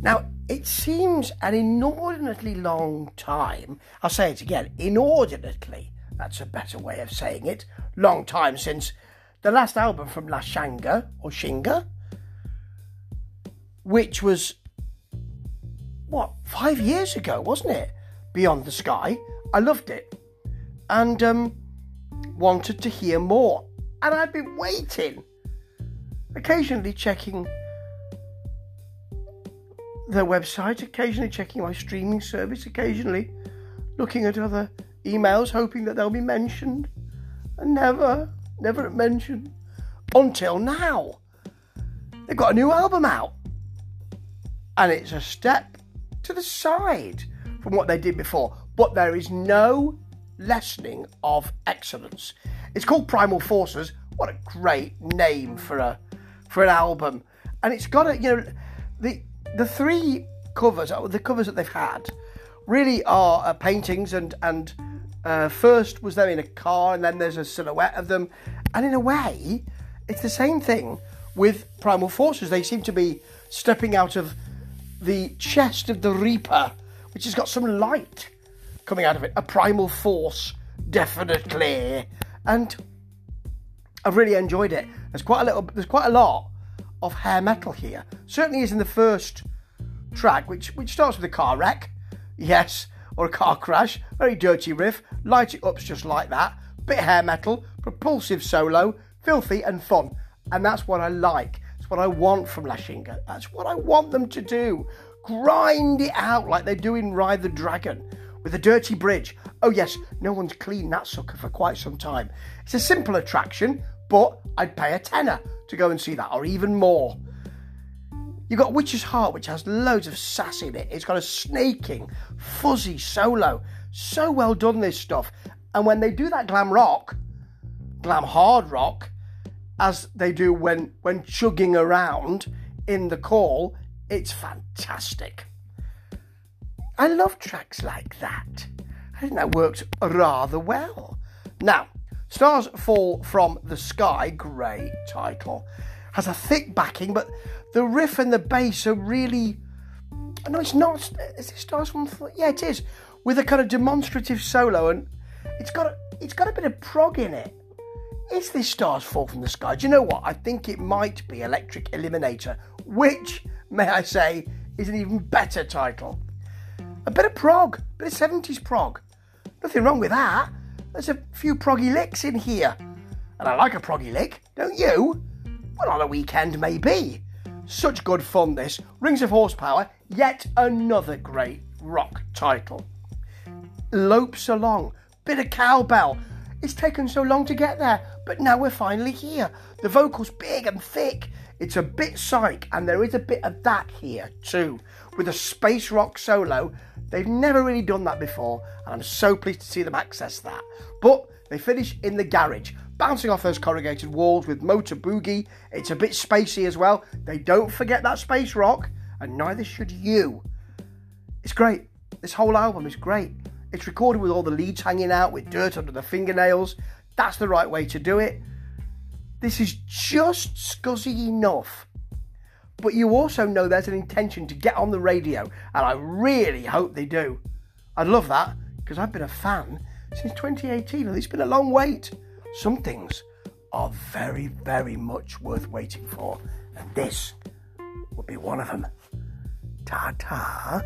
Now, it seems an inordinately long time. I'll say it again inordinately. That's a better way of saying it. Long time since the last album from La Shanga, or Shinga, which was, what, five years ago, wasn't it? Beyond the Sky. I loved it. And um, wanted to hear more. And I've been waiting, occasionally checking their website, occasionally checking my streaming service, occasionally looking at other emails, hoping that they'll be mentioned. And never, never mentioned until now. They've got a new album out. And it's a step to the side from what they did before. But there is no lessening of excellence. It's called Primal Forces. What a great name for a for an album. And it's got a you know the the three covers, uh, the covers that they've had, really are uh, paintings and and uh, first was them in a car, and then there's a silhouette of them, and in a way, it's the same thing with Primal Forces. They seem to be stepping out of the chest of the Reaper, which has got some light coming out of it, a primal force, definitely, and I've really enjoyed it. There's quite a little, there's quite a lot of hair metal here. Certainly is in the first track, which which starts with a car wreck, yes, or a car crash. Very dirty riff, light it up just like that. Bit hair metal, propulsive solo, filthy and fun, and that's what I like. That's what I want from La Chinga. That's what I want them to do. Grind it out like they do in Ride the Dragon with a dirty bridge. Oh, yes, no one's cleaned that sucker for quite some time. It's a simple attraction, but I'd pay a tenner to go and see that, or even more. You've got Witch's Heart, which has loads of sass in it. It's got a snaking, fuzzy solo. So well done, this stuff. And when they do that glam rock, glam hard rock, as they do when, when chugging around in the call, it's fantastic. I love tracks like that. I think that works rather well. Now, Stars Fall from the Sky, great title, has a thick backing, but the riff and the bass are really. No, it's not. Is it Stars from? Yeah, it is. With a kind of demonstrative solo, and it's got a, it's got a bit of prog in it. Is this Stars Fall from the Sky? Do you know what? I think it might be Electric Eliminator, which, may I say, is an even better title. A bit of prog, bit of 70s prog. Nothing wrong with that. There's a few proggy licks in here. And I like a proggy lick, don't you? Well, on a weekend, maybe. Such good fun, this. Rings of Horsepower, yet another great rock title. Lopes along, bit of cowbell. It's taken so long to get there, but now we're finally here. The vocal's big and thick. It's a bit psych, and there is a bit of that here too, with a space rock solo They've never really done that before, and I'm so pleased to see them access that. But they finish in the garage, bouncing off those corrugated walls with Motor Boogie. It's a bit spacey as well. They don't forget that space rock, and neither should you. It's great. This whole album is great. It's recorded with all the leads hanging out, with dirt under the fingernails. That's the right way to do it. This is just scuzzy enough but you also know there's an intention to get on the radio, and I really hope they do. I'd love that because I've been a fan since 2018, and it's been a long wait. Some things are very, very much worth waiting for, and this would be one of them. Ta ta.